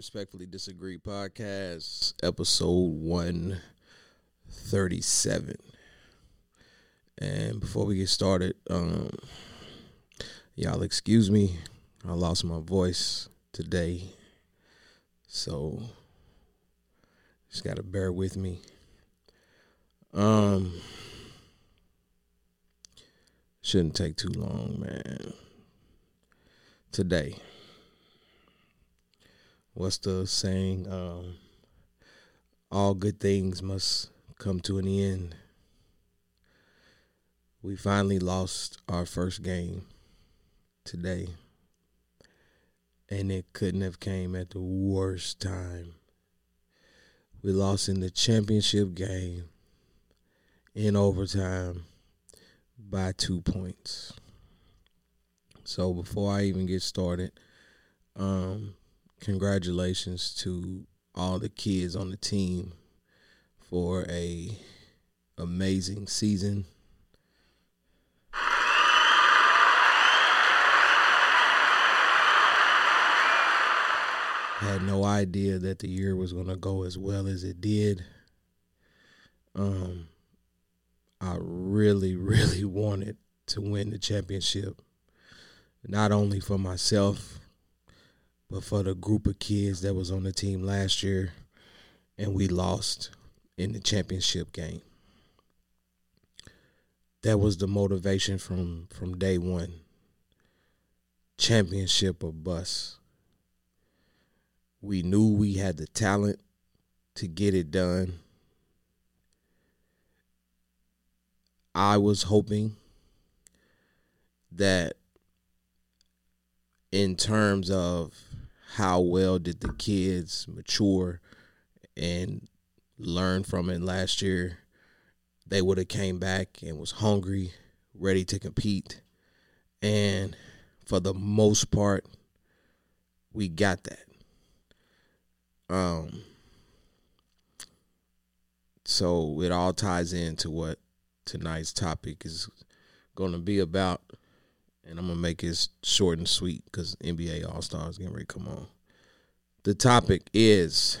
Respectfully Disagree podcast, episode 137. And before we get started, um, y'all excuse me. I lost my voice today. So just gotta bear with me. Um shouldn't take too long, man. Today what's the saying? Um, all good things must come to an end. We finally lost our first game today. And it couldn't have came at the worst time. We lost in the championship game in overtime by two points. So before I even get started, um, congratulations to all the kids on the team for a amazing season. Had no idea that the year was going to go as well as it did. Um I really really wanted to win the championship. Not only for myself but for the group of kids that was on the team last year and we lost in the championship game. That was the motivation from from day 1. Championship or bust. We knew we had the talent to get it done. I was hoping that in terms of how well did the kids mature and learn from it last year, they would have came back and was hungry, ready to compete. And for the most part, we got that. Um so it all ties into what tonight's topic is going to be about and I'm gonna make it short and sweet because NBA All Stars getting ready to come on. The topic is: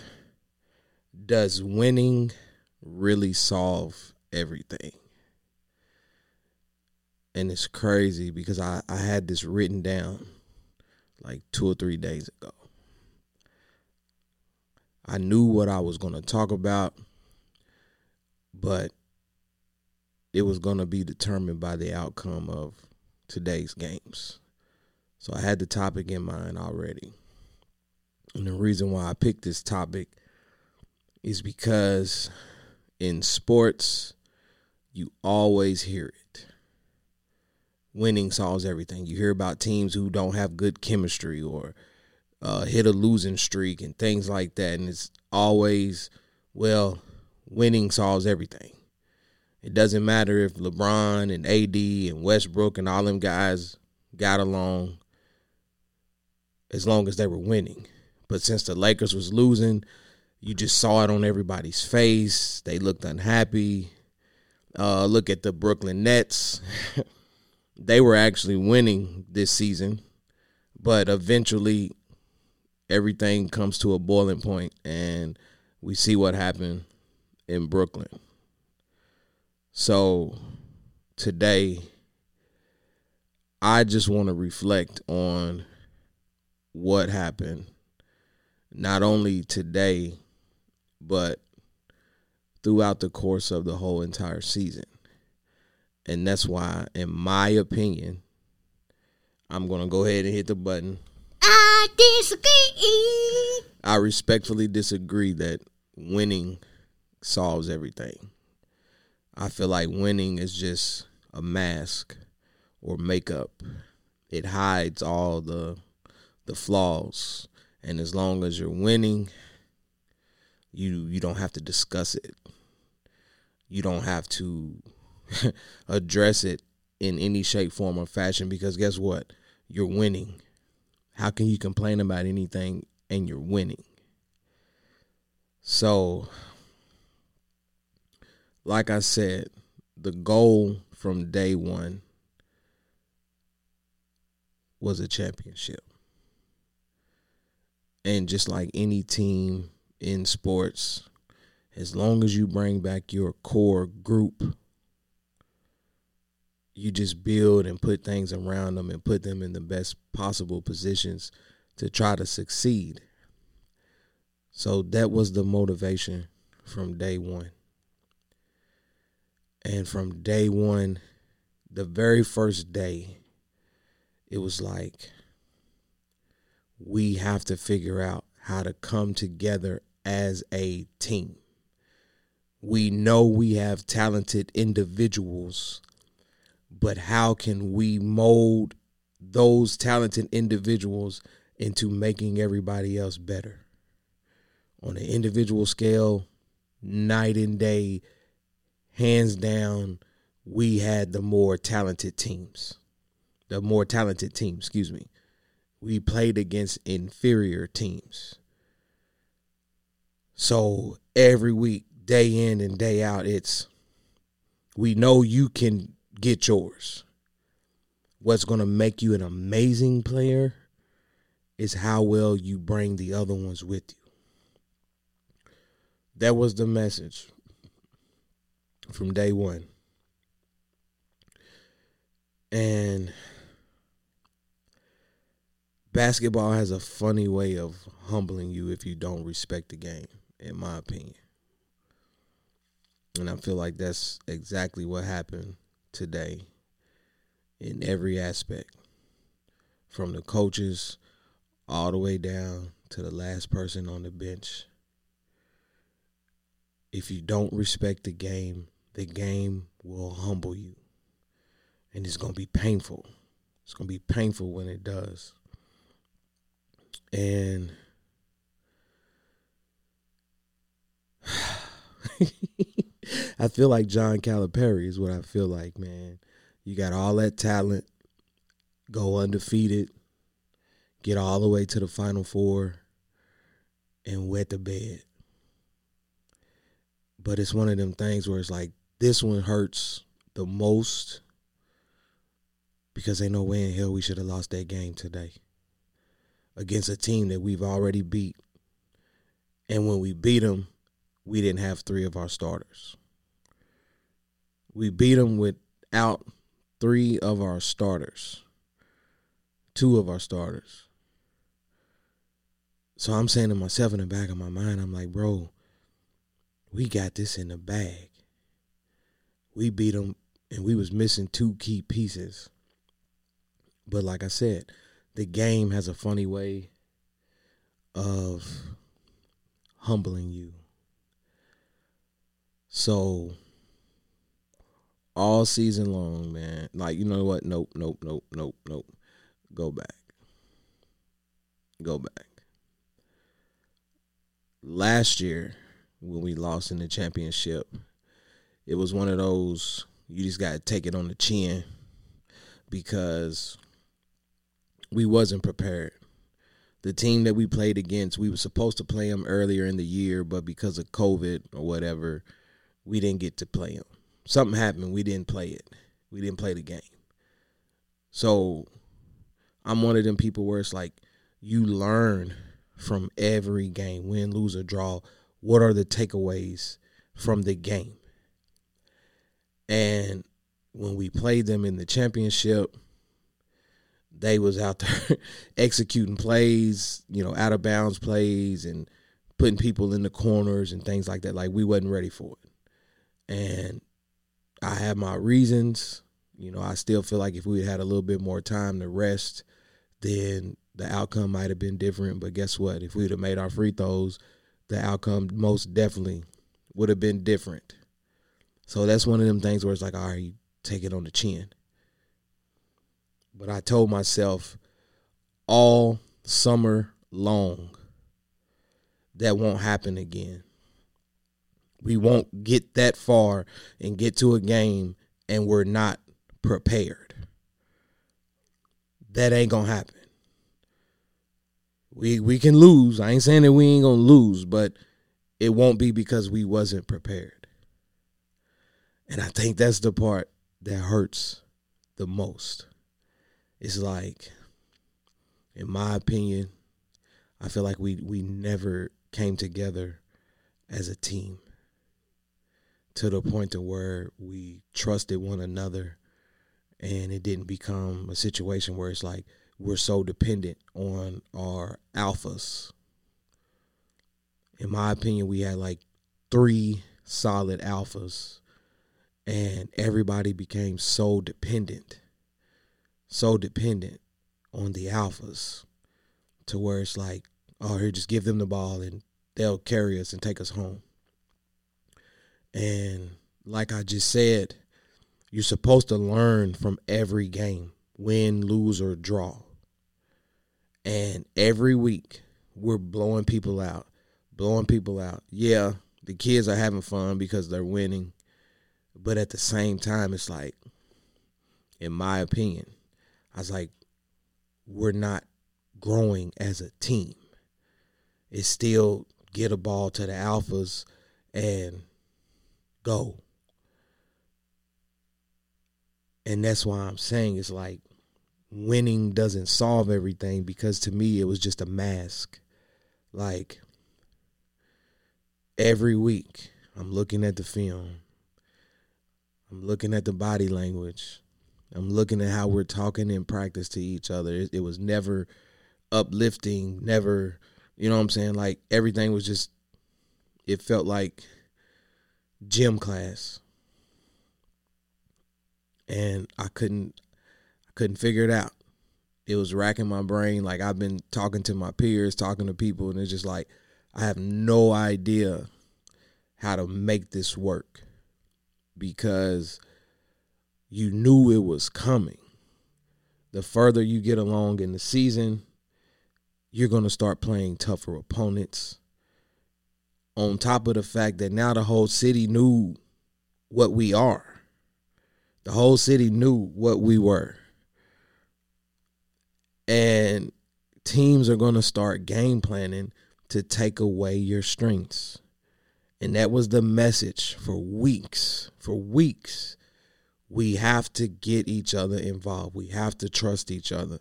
Does winning really solve everything? And it's crazy because I, I had this written down like two or three days ago. I knew what I was going to talk about, but it was going to be determined by the outcome of today's games. So I had the topic in mind already. And the reason why I picked this topic is because in sports, you always hear it. Winning solves everything. You hear about teams who don't have good chemistry or uh, hit a losing streak and things like that. And it's always, well, winning solves everything. It doesn't matter if LeBron and AD and Westbrook and all them guys got along as long as they were winning. But since the Lakers was losing, you just saw it on everybody's face. They looked unhappy. Uh, look at the Brooklyn Nets. they were actually winning this season, but eventually everything comes to a boiling point and we see what happened in Brooklyn. So today, I just want to reflect on what happened, not only today, but throughout the course of the whole entire season. And that's why, in my opinion, I'm going to go ahead and hit the button. I disagree. I respectfully disagree that winning solves everything. I feel like winning is just a mask or makeup. It hides all the the flaws. And as long as you're winning, you you don't have to discuss it. You don't have to address it in any shape, form, or fashion because guess what? You're winning. How can you complain about anything and you're winning? So like I said, the goal from day one was a championship. And just like any team in sports, as long as you bring back your core group, you just build and put things around them and put them in the best possible positions to try to succeed. So that was the motivation from day one. And from day one, the very first day, it was like, we have to figure out how to come together as a team. We know we have talented individuals, but how can we mold those talented individuals into making everybody else better? On an individual scale, night and day, hands down, we had the more talented teams. The more talented team, excuse me. We played against inferior teams. So every week, day in and day out, it's we know you can get yours. What's going to make you an amazing player is how well you bring the other ones with you. That was the message from day one. And basketball has a funny way of humbling you if you don't respect the game, in my opinion. And I feel like that's exactly what happened today in every aspect from the coaches all the way down to the last person on the bench. If you don't respect the game, the game will humble you. And it's going to be painful. It's going to be painful when it does. And I feel like John Calipari is what I feel like, man. You got all that talent, go undefeated, get all the way to the final four, and wet the bed. But it's one of them things where it's like this one hurts the most because ain't no way in hell we should have lost that game today against a team that we've already beat. And when we beat them, we didn't have three of our starters. We beat them without three of our starters, two of our starters. So I'm saying to myself in the back of my mind, I'm like, bro, we got this in the bag. We beat them, and we was missing two key pieces. But like I said, the game has a funny way of humbling you. So all season long, man, like you know what? Nope, nope, nope, nope, nope. Go back. Go back. Last year, when we lost in the championship, it was one of those you just got to take it on the chin because we wasn't prepared. The team that we played against, we were supposed to play them earlier in the year, but because of COVID or whatever, we didn't get to play them. Something happened, we didn't play it. We didn't play the game. So I'm one of them people where it's like you learn from every game, win, lose, or draw. What are the takeaways from the game? And when we played them in the championship, they was out there executing plays, you know, out of bounds plays and putting people in the corners and things like that. Like we wasn't ready for it. And I have my reasons. You know, I still feel like if we had a little bit more time to rest, then the outcome might have been different. But guess what? If we'd have made our free throws, the outcome most definitely would have been different. So that's one of them things where it's like, all right, you take it on the chin. But I told myself all summer long that won't happen again. We won't get that far and get to a game and we're not prepared. That ain't gonna happen. We we can lose. I ain't saying that we ain't gonna lose, but it won't be because we wasn't prepared. And I think that's the part that hurts the most. It's like, in my opinion, I feel like we we never came together as a team to the point to where we trusted one another and it didn't become a situation where it's like we're so dependent on our alphas. In my opinion, we had like three solid alphas and everybody became so dependent so dependent on the alphas to where it's like oh here just give them the ball and they'll carry us and take us home. And like i just said you're supposed to learn from every game win lose or draw. And every week we're blowing people out blowing people out. Yeah the kids are having fun because they're winning but at the same time, it's like, in my opinion, I was like, we're not growing as a team. It's still get a ball to the alphas and go. And that's why I'm saying it's like winning doesn't solve everything because to me it was just a mask. Like every week I'm looking at the film I'm looking at the body language. I'm looking at how we're talking in practice to each other. It, it was never uplifting, never, you know what I'm saying? Like everything was just, it felt like gym class. And I couldn't, I couldn't figure it out. It was racking my brain. Like I've been talking to my peers, talking to people, and it's just like, I have no idea how to make this work because you knew it was coming. The further you get along in the season, you're going to start playing tougher opponents. On top of the fact that now the whole city knew what we are, the whole city knew what we were. And teams are going to start game planning to take away your strengths. And that was the message for weeks. For weeks. We have to get each other involved. We have to trust each other.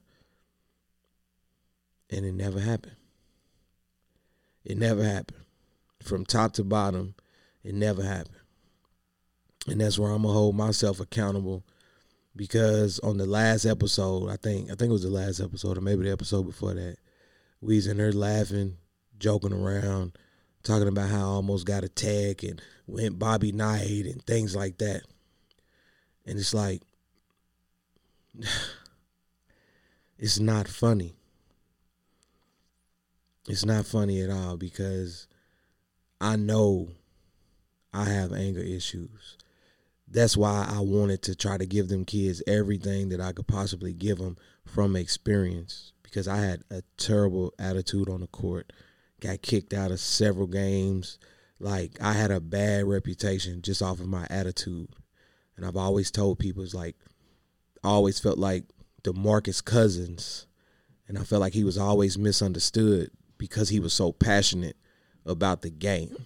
And it never happened. It never happened. From top to bottom, it never happened. And that's where I'm gonna hold myself accountable because on the last episode, I think I think it was the last episode or maybe the episode before that, we was in there laughing, joking around, talking about how I almost got a tag and went Bobby Knight and things like that. And it's like, it's not funny. It's not funny at all because I know I have anger issues. That's why I wanted to try to give them kids everything that I could possibly give them from experience because I had a terrible attitude on the court got kicked out of several games. Like I had a bad reputation just off of my attitude. And I've always told people it's like I always felt like DeMarcus Cousins and I felt like he was always misunderstood because he was so passionate about the game.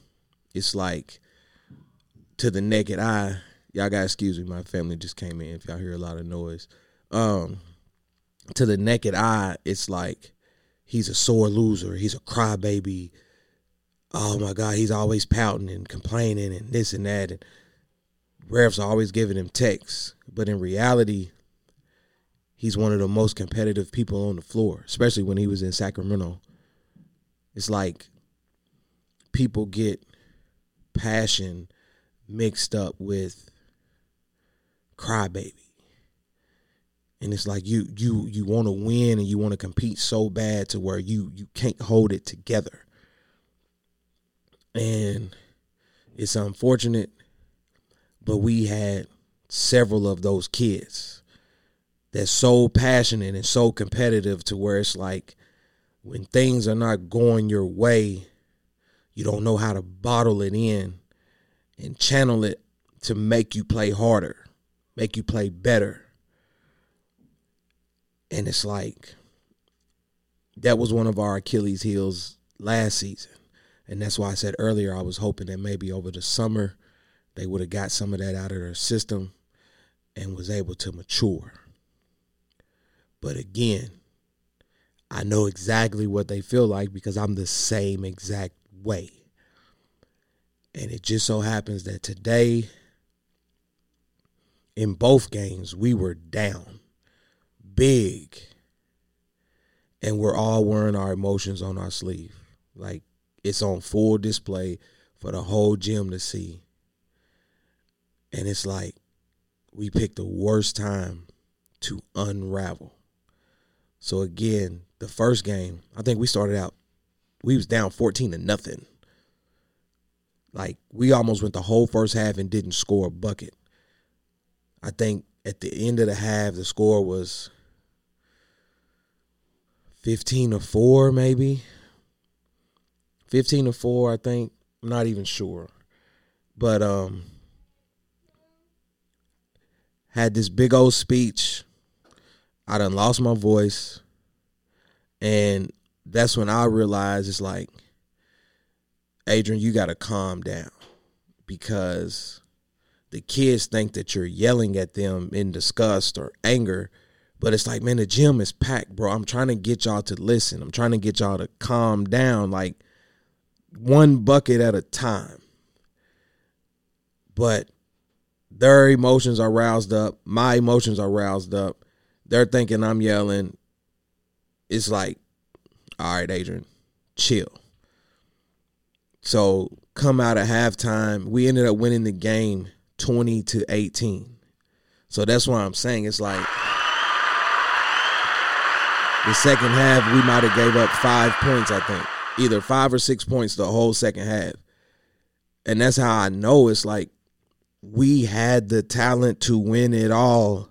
It's like to the naked eye, y'all gotta excuse me, my family just came in if y'all hear a lot of noise. Um to the naked eye, it's like he's a sore loser. He's a crybaby. Oh my God, he's always pouting and complaining and this and that. And refs are always giving him techs. But in reality, he's one of the most competitive people on the floor, especially when he was in Sacramento. It's like people get passion mixed up with crybaby and it's like you you you want to win and you want to compete so bad to where you you can't hold it together. And it's unfortunate but we had several of those kids that's so passionate and so competitive to where it's like when things are not going your way you don't know how to bottle it in and channel it to make you play harder make you play better and it's like that was one of our Achilles heels last season. And that's why I said earlier I was hoping that maybe over the summer they would have got some of that out of their system and was able to mature. But again, I know exactly what they feel like because I'm the same exact way. And it just so happens that today, in both games, we were down big. And we're all wearing our emotions on our sleeve. Like it's on full display for the whole gym to see. And it's like we picked the worst time to unravel. So again, the first game, I think we started out we was down 14 to nothing. Like we almost went the whole first half and didn't score a bucket. I think at the end of the half the score was 15 to 4 maybe. 15 to 4, I think. I'm not even sure. But um had this big old speech. I done lost my voice. And that's when I realized it's like, Adrian, you got to calm down because the kids think that you're yelling at them in disgust or anger. But it's like, man, the gym is packed, bro. I'm trying to get y'all to listen. I'm trying to get y'all to calm down, like one bucket at a time. But their emotions are roused up. My emotions are roused up. They're thinking I'm yelling. It's like, all right, Adrian, chill. So come out of halftime, we ended up winning the game 20 to 18. So that's why I'm saying it's like the second half we might have gave up five points, I think. Either five or six points the whole second half. And that's how I know it's like we had the talent to win it all.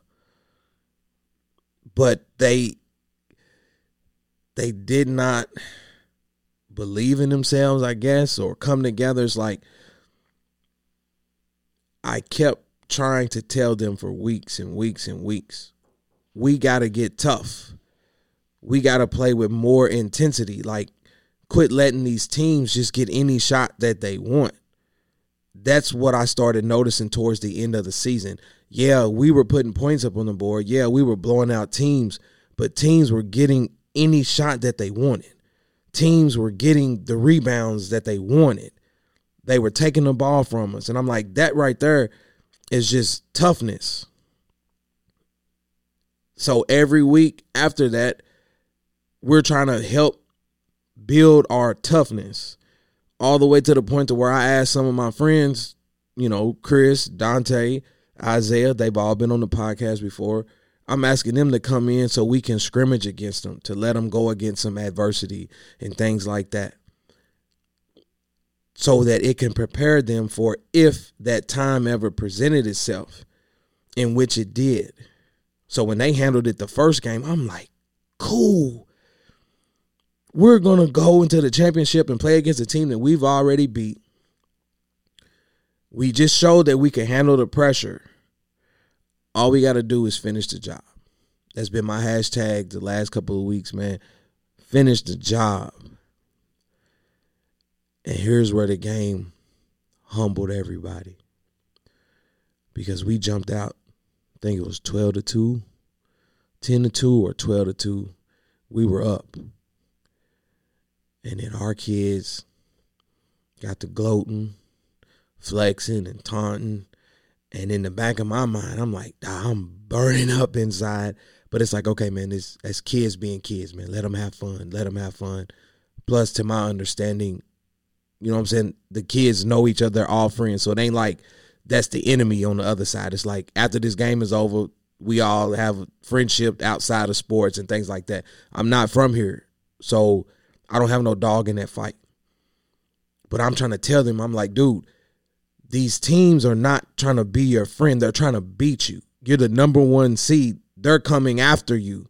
But they they did not believe in themselves, I guess, or come together. It's like I kept trying to tell them for weeks and weeks and weeks. We got to get tough. We got to play with more intensity. Like, quit letting these teams just get any shot that they want. That's what I started noticing towards the end of the season. Yeah, we were putting points up on the board. Yeah, we were blowing out teams, but teams were getting any shot that they wanted. Teams were getting the rebounds that they wanted. They were taking the ball from us. And I'm like, that right there is just toughness. So every week after that, we're trying to help build our toughness all the way to the point to where I asked some of my friends, you know, Chris, Dante, Isaiah, they've all been on the podcast before. I'm asking them to come in so we can scrimmage against them, to let them go against some adversity and things like that. So that it can prepare them for if that time ever presented itself, in which it did. So when they handled it the first game, I'm like, cool. We're going to go into the championship and play against a team that we've already beat. We just showed that we can handle the pressure all we got to do is finish the job. That's been my hashtag the last couple of weeks, man. Finish the job. And here's where the game humbled everybody. Because we jumped out, I think it was 12 to 2, 10 to 2, or 12 to 2. We were up. And then our kids got to gloating, flexing, and taunting and in the back of my mind, I'm like, I'm burning up inside. But it's like, okay, man, it's as kids being kids, man. Let them have fun. Let them have fun. Plus, to my understanding, you know what I'm saying? The kids know each other, all friends. So it ain't like that's the enemy on the other side. It's like after this game is over, we all have friendship outside of sports and things like that. I'm not from here. So I don't have no dog in that fight. But I'm trying to tell them, I'm like, dude, these teams are not trying to be your friend. They're trying to beat you. You're the number one seed. They're coming after you.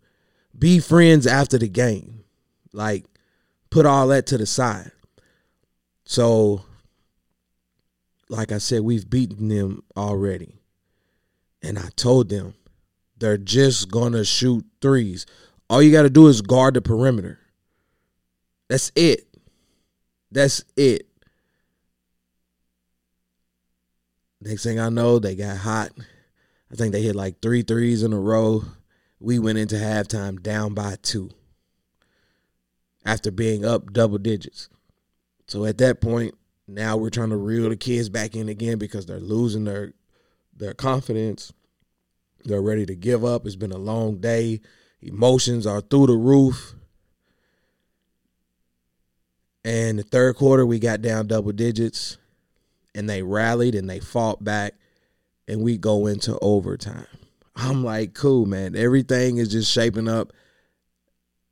Be friends after the game. Like, put all that to the side. So, like I said, we've beaten them already. And I told them they're just going to shoot threes. All you got to do is guard the perimeter. That's it. That's it. Next thing I know, they got hot. I think they hit like three threes in a row. We went into halftime down by two. after being up double digits. So at that point, now we're trying to reel the kids back in again because they're losing their their confidence. They're ready to give up. It's been a long day. Emotions are through the roof. And the third quarter, we got down double digits and they rallied and they fought back and we go into overtime. I'm like, cool, man. Everything is just shaping up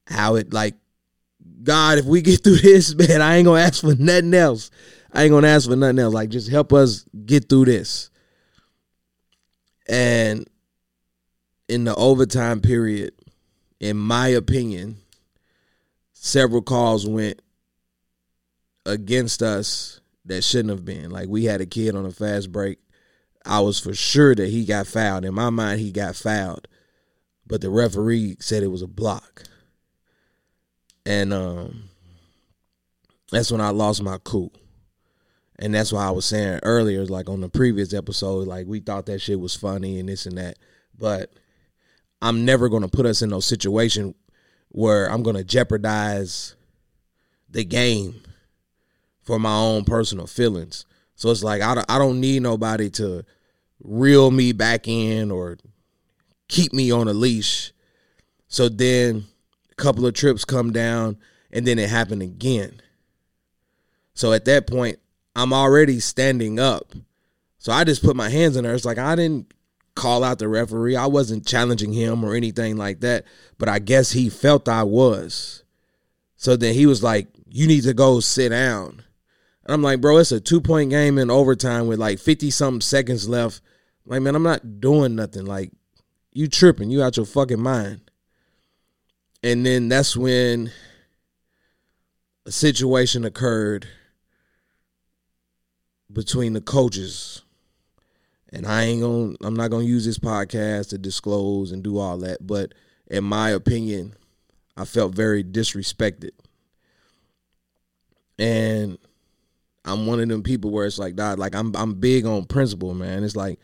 how it like God, if we get through this, man, I ain't gonna ask for nothing else. I ain't gonna ask for nothing else. Like, just help us get through this. And in the overtime period, in my opinion, several calls went against us that shouldn't have been. Like we had a kid on a fast break. I was for sure that he got fouled. In my mind, he got fouled. But the referee said it was a block. And um that's when I lost my cool. And that's why I was saying earlier, like on the previous episode, like we thought that shit was funny and this and that. But I'm never gonna put us in no situation where I'm gonna jeopardize the game for my own personal feelings. So it's like I don't, I don't need nobody to reel me back in or keep me on a leash. So then a couple of trips come down and then it happened again. So at that point, I'm already standing up. So I just put my hands in there. It's like I didn't call out the referee. I wasn't challenging him or anything like that. But I guess he felt I was. So then he was like, You need to go sit down. I'm like, bro, it's a two point game in overtime with like 50 something seconds left. Like, man, I'm not doing nothing. Like, you tripping. You out your fucking mind. And then that's when a situation occurred between the coaches. And I ain't gonna I'm not gonna use this podcast to disclose and do all that, but in my opinion, I felt very disrespected. And I'm one of them people where it's like, God, like I'm I'm big on principle, man. It's like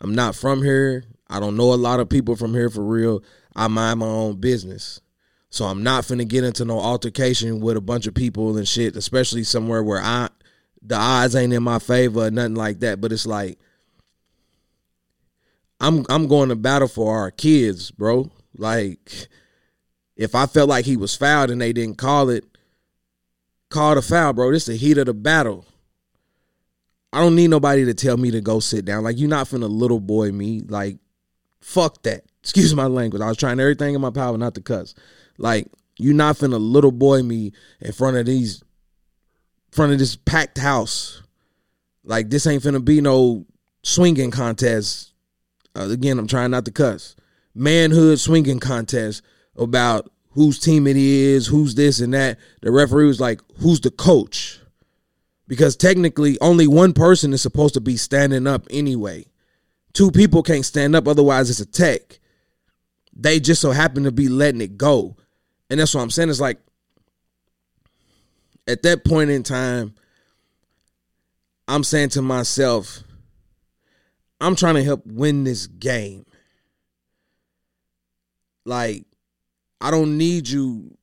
I'm not from here. I don't know a lot of people from here for real. I mind my own business. So I'm not finna get into no altercation with a bunch of people and shit, especially somewhere where I the odds ain't in my favor or nothing like that. But it's like I'm I'm going to battle for our kids, bro. Like if I felt like he was fouled and they didn't call it, call the foul, bro. This is the heat of the battle. I don't need nobody to tell me to go sit down. Like you're not finna little boy me. Like fuck that. Excuse my language. I was trying everything in my power not to cuss. Like you're not finna little boy me in front of these, front of this packed house. Like this ain't finna be no swinging contest. Uh, again, I'm trying not to cuss. Manhood swinging contest about whose team it is, who's this and that. The referee was like, who's the coach? Because technically, only one person is supposed to be standing up anyway. Two people can't stand up, otherwise, it's a tech. They just so happen to be letting it go. And that's what I'm saying. It's like, at that point in time, I'm saying to myself, I'm trying to help win this game. Like, I don't need you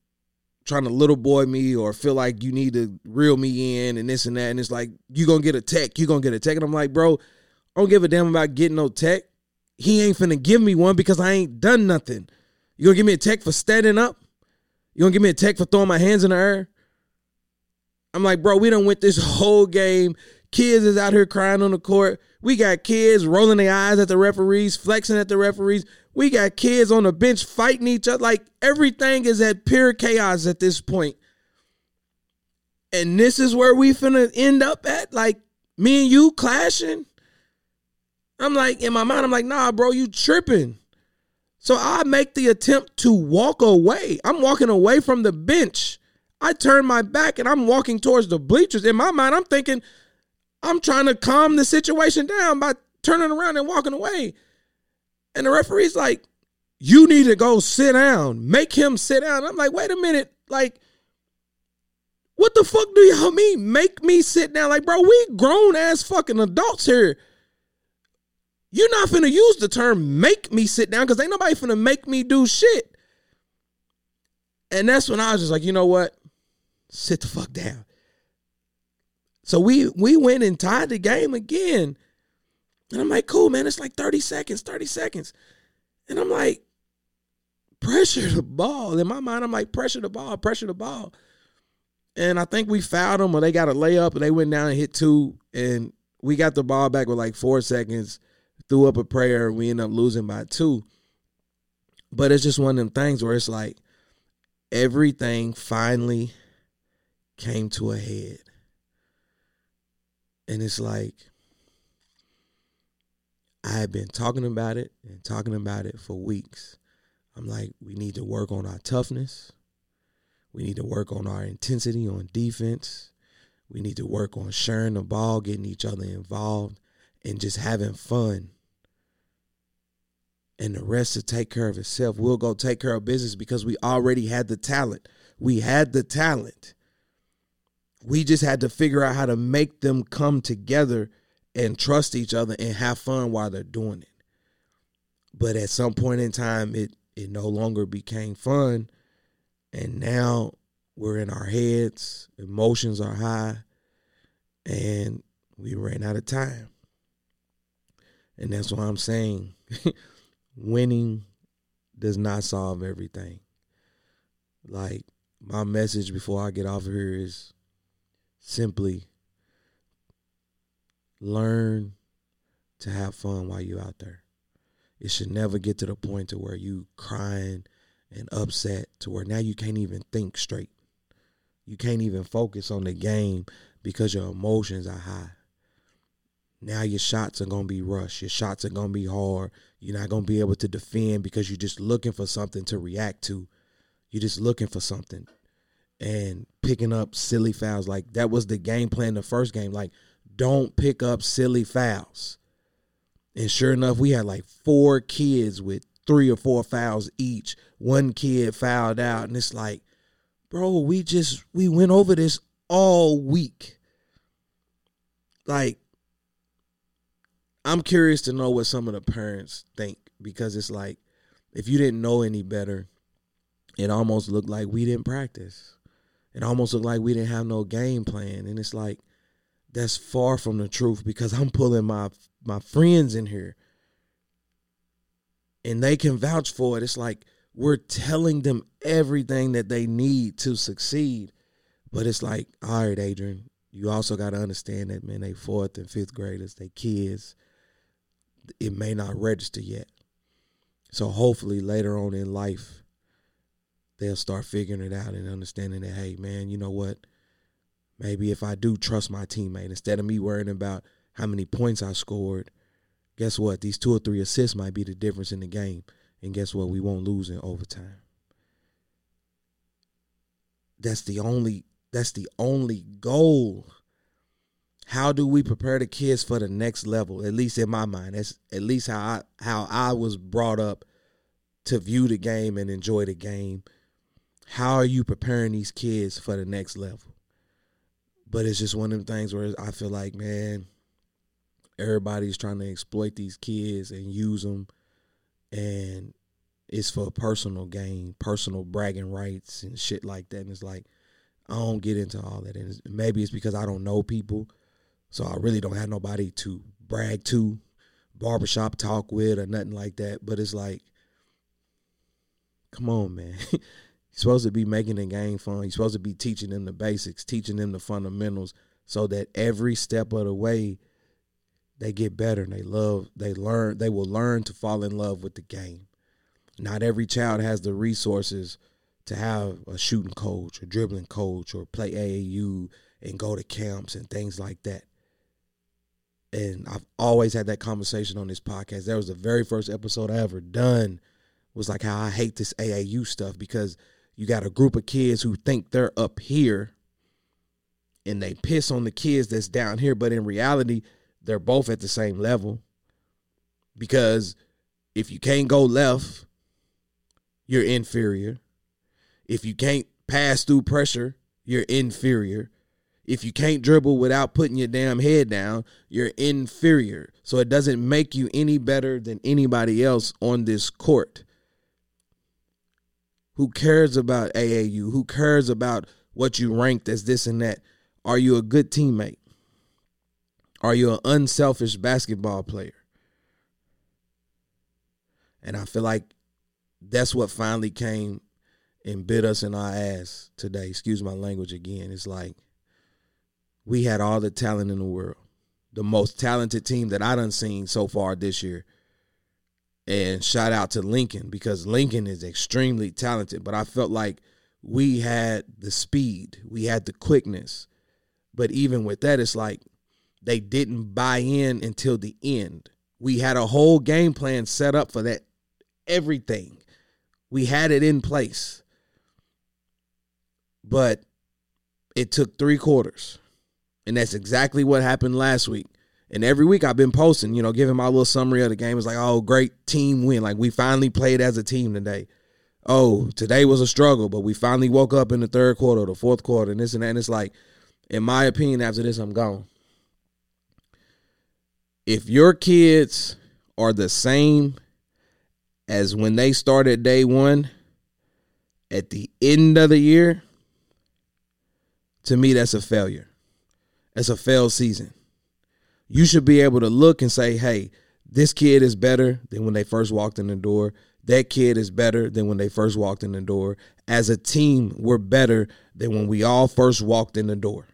trying to little boy me or feel like you need to reel me in and this and that. And it's like, you gonna get a tech, you gonna get a tech. And I'm like, bro, I don't give a damn about getting no tech. He ain't finna give me one because I ain't done nothing. You gonna give me a tech for standing up? You gonna give me a tech for throwing my hands in the air? I'm like, bro, we done went this whole game. Kids is out here crying on the court. We got kids rolling their eyes at the referees, flexing at the referees. We got kids on the bench fighting each other. Like everything is at pure chaos at this point. And this is where we finna end up at. Like me and you clashing. I'm like, in my mind, I'm like, nah, bro, you tripping. So I make the attempt to walk away. I'm walking away from the bench. I turn my back and I'm walking towards the bleachers. In my mind, I'm thinking, I'm trying to calm the situation down by turning around and walking away. And the referee's like, you need to go sit down. Make him sit down. I'm like, wait a minute. Like, what the fuck do y'all mean? Make me sit down. Like, bro, we grown ass fucking adults here. You're not finna use the term make me sit down because ain't nobody finna make me do shit. And that's when I was just like, you know what? Sit the fuck down. So we we went and tied the game again. And I'm like, cool, man. It's like 30 seconds, 30 seconds. And I'm like, pressure the ball. In my mind, I'm like, pressure the ball, pressure the ball. And I think we fouled them or they got a layup and they went down and hit two. And we got the ball back with like four seconds, threw up a prayer. and We end up losing by two. But it's just one of them things where it's like everything finally came to a head. And it's like, I had been talking about it and talking about it for weeks. I'm like, we need to work on our toughness. We need to work on our intensity on defense. We need to work on sharing the ball, getting each other involved, and just having fun. And the rest to take care of itself. We'll go take care of business because we already had the talent. We had the talent. We just had to figure out how to make them come together and trust each other and have fun while they're doing it. But at some point in time, it it no longer became fun, and now we're in our heads. Emotions are high, and we ran out of time. And that's why I'm saying, winning does not solve everything. Like my message before I get off of here is simply learn to have fun while you're out there. It should never get to the point to where you crying and upset to where now you can't even think straight. You can't even focus on the game because your emotions are high. Now your shots are gonna be rushed. Your shots are gonna be hard. You're not gonna be able to defend because you're just looking for something to react to. You're just looking for something. And picking up silly fouls. Like that was the game plan the first game. Like don't pick up silly fouls. And sure enough, we had like four kids with three or four fouls each. One kid fouled out, and it's like, bro, we just we went over this all week. Like, I'm curious to know what some of the parents think because it's like, if you didn't know any better, it almost looked like we didn't practice. It almost looked like we didn't have no game plan, and it's like, that's far from the truth because I'm pulling my my friends in here and they can vouch for it. It's like we're telling them everything that they need to succeed. But it's like, all right, Adrian, you also got to understand that, man, they fourth and fifth graders, they kids. It may not register yet. So hopefully later on in life, they'll start figuring it out and understanding that, hey, man, you know what? Maybe if I do trust my teammate, instead of me worrying about how many points I scored, guess what? These two or three assists might be the difference in the game. And guess what? We won't lose in overtime. That's the only that's the only goal. How do we prepare the kids for the next level? At least in my mind. That's at least how I how I was brought up to view the game and enjoy the game. How are you preparing these kids for the next level? But it's just one of them things where I feel like, man, everybody's trying to exploit these kids and use them, and it's for personal gain, personal bragging rights and shit like that. And it's like I don't get into all that. And it's, maybe it's because I don't know people, so I really don't have nobody to brag to, barbershop talk with, or nothing like that. But it's like, come on, man. Supposed to be making the game fun. You're supposed to be teaching them the basics, teaching them the fundamentals, so that every step of the way they get better and they love, they learn, they will learn to fall in love with the game. Not every child has the resources to have a shooting coach or dribbling coach or play AAU and go to camps and things like that. And I've always had that conversation on this podcast. That was the very first episode I ever done was like how I hate this AAU stuff because you got a group of kids who think they're up here and they piss on the kids that's down here, but in reality, they're both at the same level. Because if you can't go left, you're inferior. If you can't pass through pressure, you're inferior. If you can't dribble without putting your damn head down, you're inferior. So it doesn't make you any better than anybody else on this court. Who cares about AAU? Who cares about what you ranked as this and that. Are you a good teammate? Are you an unselfish basketball player? And I feel like that's what finally came and bit us in our ass today. Excuse my language again. It's like we had all the talent in the world. The most talented team that I done seen so far this year. And shout out to Lincoln because Lincoln is extremely talented. But I felt like we had the speed, we had the quickness. But even with that, it's like they didn't buy in until the end. We had a whole game plan set up for that. Everything. We had it in place. But it took three quarters. And that's exactly what happened last week. And every week I've been posting, you know, giving my little summary of the game. It's like, oh, great team win. Like we finally played as a team today. Oh, today was a struggle, but we finally woke up in the third quarter, the fourth quarter, and this and that. And it's like, in my opinion, after this, I'm gone. If your kids are the same as when they started day one at the end of the year, to me, that's a failure. That's a failed season. You should be able to look and say, hey, this kid is better than when they first walked in the door. That kid is better than when they first walked in the door. As a team, we're better than when we all first walked in the door.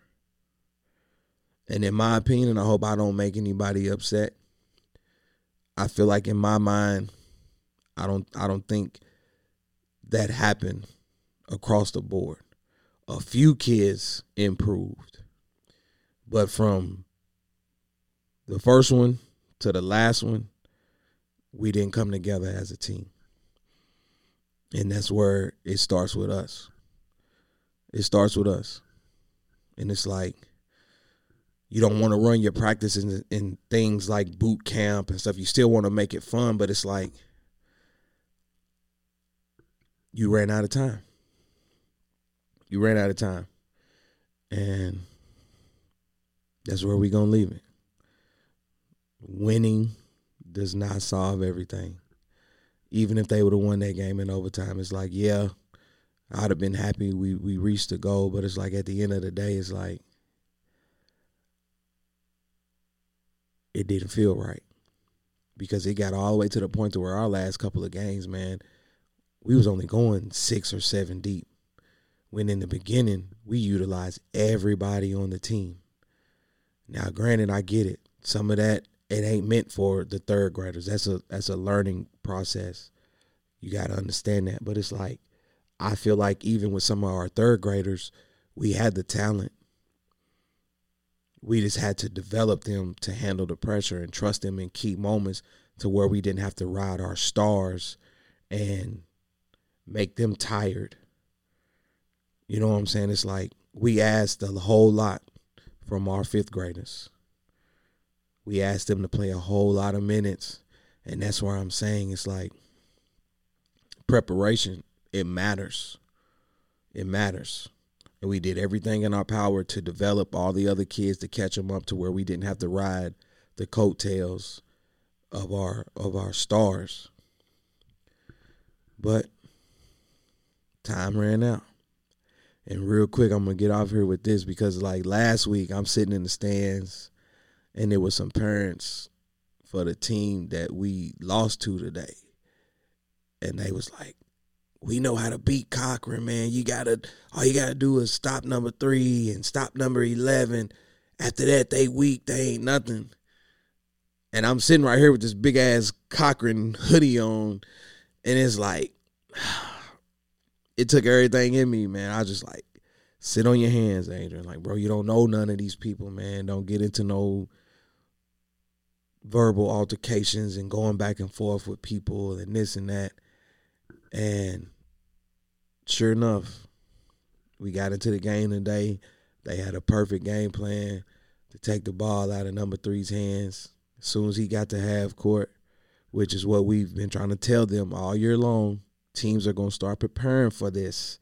And in my opinion, I hope I don't make anybody upset. I feel like in my mind, I don't I don't think that happened across the board. A few kids improved. But from the first one to the last one, we didn't come together as a team. And that's where it starts with us. It starts with us. And it's like you don't want to run your practices in, in things like boot camp and stuff. You still want to make it fun, but it's like you ran out of time. You ran out of time. And that's where we're going to leave it. Winning does not solve everything. Even if they would have won that game in overtime, it's like, yeah, I'd have been happy we, we reached the goal, but it's like at the end of the day, it's like it didn't feel right because it got all the way to the point to where our last couple of games, man, we was only going six or seven deep. When in the beginning we utilized everybody on the team. Now, granted, I get it. Some of that it ain't meant for the third graders. That's a that's a learning process. You got to understand that. But it's like I feel like even with some of our third graders, we had the talent we just had to develop them to handle the pressure and trust them in key moments to where we didn't have to ride our stars and make them tired. You know what I'm saying? It's like we asked a whole lot from our fifth graders. We asked them to play a whole lot of minutes. And that's why I'm saying it's like preparation, it matters. It matters and we did everything in our power to develop all the other kids to catch them up to where we didn't have to ride the coattails of our of our stars. But time ran out. And real quick, I'm gonna get off here with this because like last week I'm sitting in the stands and there was some parents for the team that we lost to today. And they was like, we know how to beat Cochran, man. You gotta all you gotta do is stop number three and stop number eleven. After that, they weak, they ain't nothing. And I'm sitting right here with this big ass Cochran hoodie on, and it's like it took everything in me, man. I just like sit on your hands, Adrian. Like, bro, you don't know none of these people, man. Don't get into no verbal altercations and going back and forth with people and this and that. And sure enough, we got into the game today. They had a perfect game plan to take the ball out of number three's hands as soon as he got to half court, which is what we've been trying to tell them all year long. Teams are going to start preparing for this.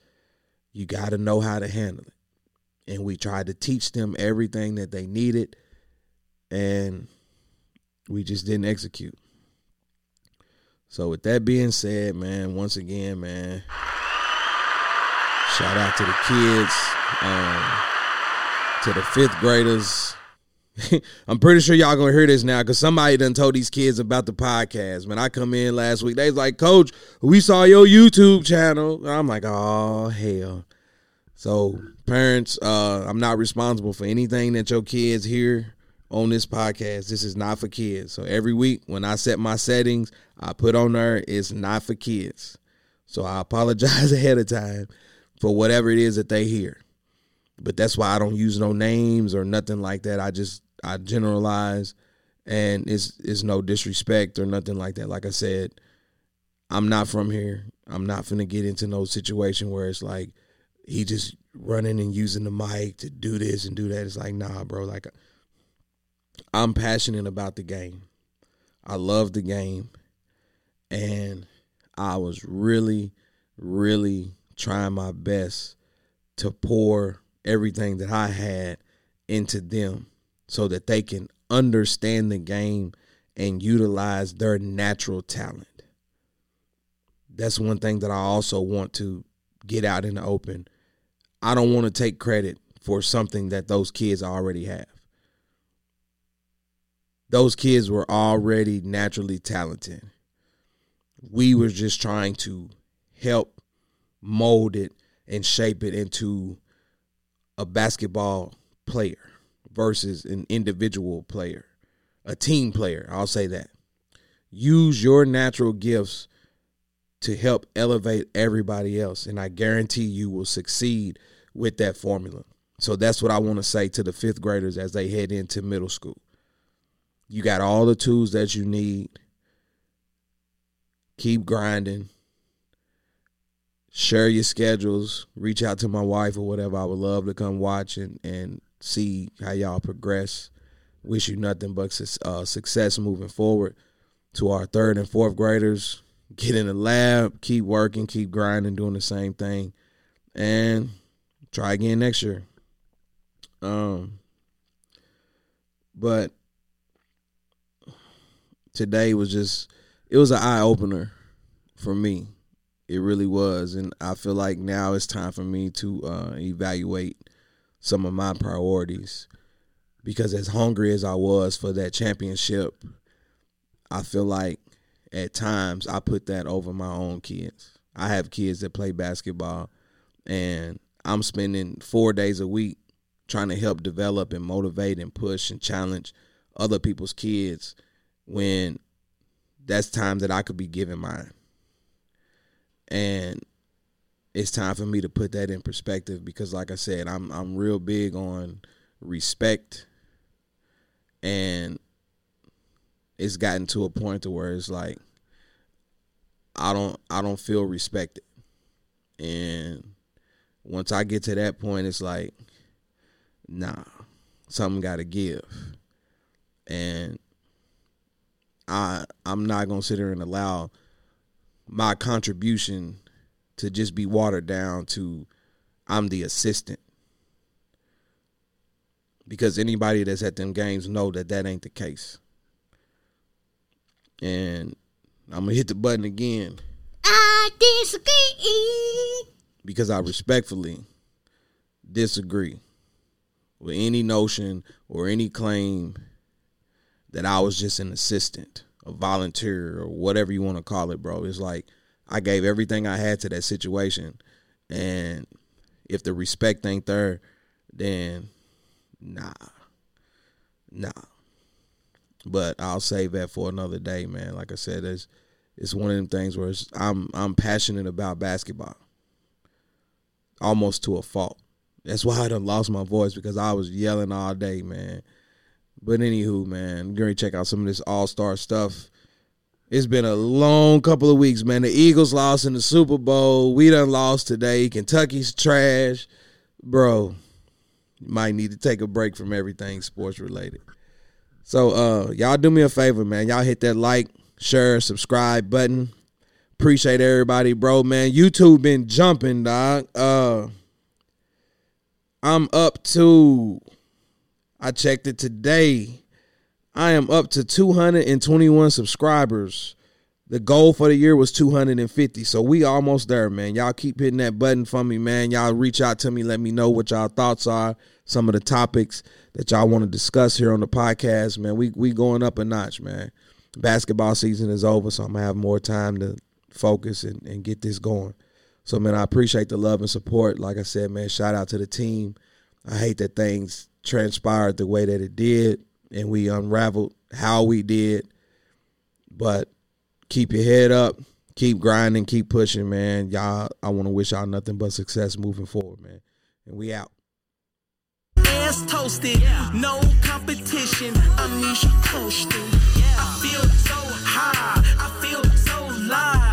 You got to know how to handle it. And we tried to teach them everything that they needed, and we just didn't execute. So with that being said, man, once again, man, shout out to the kids Um, to the fifth graders. I'm pretty sure y'all gonna hear this now because somebody done told these kids about the podcast. Man, I come in last week, they was like, Coach, we saw your YouTube channel. I'm like, oh hell. So parents, uh, I'm not responsible for anything that your kids hear on this podcast. This is not for kids. So every week when I set my settings, I put on there it's not for kids. So I apologize ahead of time for whatever it is that they hear. But that's why I don't use no names or nothing like that. I just I generalize and it's it's no disrespect or nothing like that. Like I said, I'm not from here. I'm not gonna get into no situation where it's like he just running and using the mic to do this and do that. It's like, nah, bro. Like I'm passionate about the game. I love the game. And I was really, really trying my best to pour everything that I had into them so that they can understand the game and utilize their natural talent. That's one thing that I also want to get out in the open. I don't want to take credit for something that those kids already have. Those kids were already naturally talented. We were just trying to help mold it and shape it into a basketball player versus an individual player, a team player. I'll say that. Use your natural gifts to help elevate everybody else. And I guarantee you will succeed with that formula. So that's what I want to say to the fifth graders as they head into middle school. You got all the tools that you need. Keep grinding. Share your schedules. Reach out to my wife or whatever. I would love to come watch and, and see how y'all progress. Wish you nothing but uh, success moving forward. To our third and fourth graders, get in the lab, keep working, keep grinding, doing the same thing, and try again next year. Um, but today was just it was an eye opener for me. It really was, and I feel like now it's time for me to uh, evaluate some of my priorities because as hungry as I was for that championship, I feel like at times I put that over my own kids. I have kids that play basketball and I'm spending 4 days a week trying to help develop and motivate and push and challenge other people's kids when that's time that I could be giving mine. And it's time for me to put that in perspective because like I said, I'm I'm real big on respect and it's gotten to a point to where it's like I don't I don't feel respected. And once I get to that point it's like nah, something got to give. And I I'm not going to sit here and allow my contribution to just be watered down to I'm the assistant. Because anybody that's at them games know that that ain't the case. And I'm gonna hit the button again. I disagree. Because I respectfully disagree with any notion or any claim that I was just an assistant, a volunteer, or whatever you want to call it, bro. It's like I gave everything I had to that situation. And if the respect ain't there, then nah. Nah. But I'll save that for another day, man. Like I said, it's it's one of them things where I'm I'm passionate about basketball. Almost to a fault. That's why I done lost my voice because I was yelling all day, man. But anywho, man, going to check out some of this all star stuff. It's been a long couple of weeks, man. The Eagles lost in the Super Bowl. We done lost today. Kentucky's trash. Bro, might need to take a break from everything sports related. So uh y'all do me a favor, man. Y'all hit that like, share, subscribe button. Appreciate everybody, bro, man. YouTube been jumping, dog. Uh I'm up to I checked it today. I am up to 221 subscribers. The goal for the year was 250. So we almost there, man. Y'all keep hitting that button for me, man. Y'all reach out to me, let me know what y'all thoughts are, some of the topics that y'all want to discuss here on the podcast, man. We we going up a notch, man. Basketball season is over, so I'm gonna have more time to focus and, and get this going. So man, I appreciate the love and support. Like I said, man, shout out to the team. I hate that things transpired the way that it did and we unraveled how we did. But keep your head up, keep grinding, keep pushing, man. Y'all, I want to wish y'all nothing but success moving forward, man. And we out. Ass toasted, yeah. no competition. Amnesia coasting. Yeah. I feel so high, I feel so live.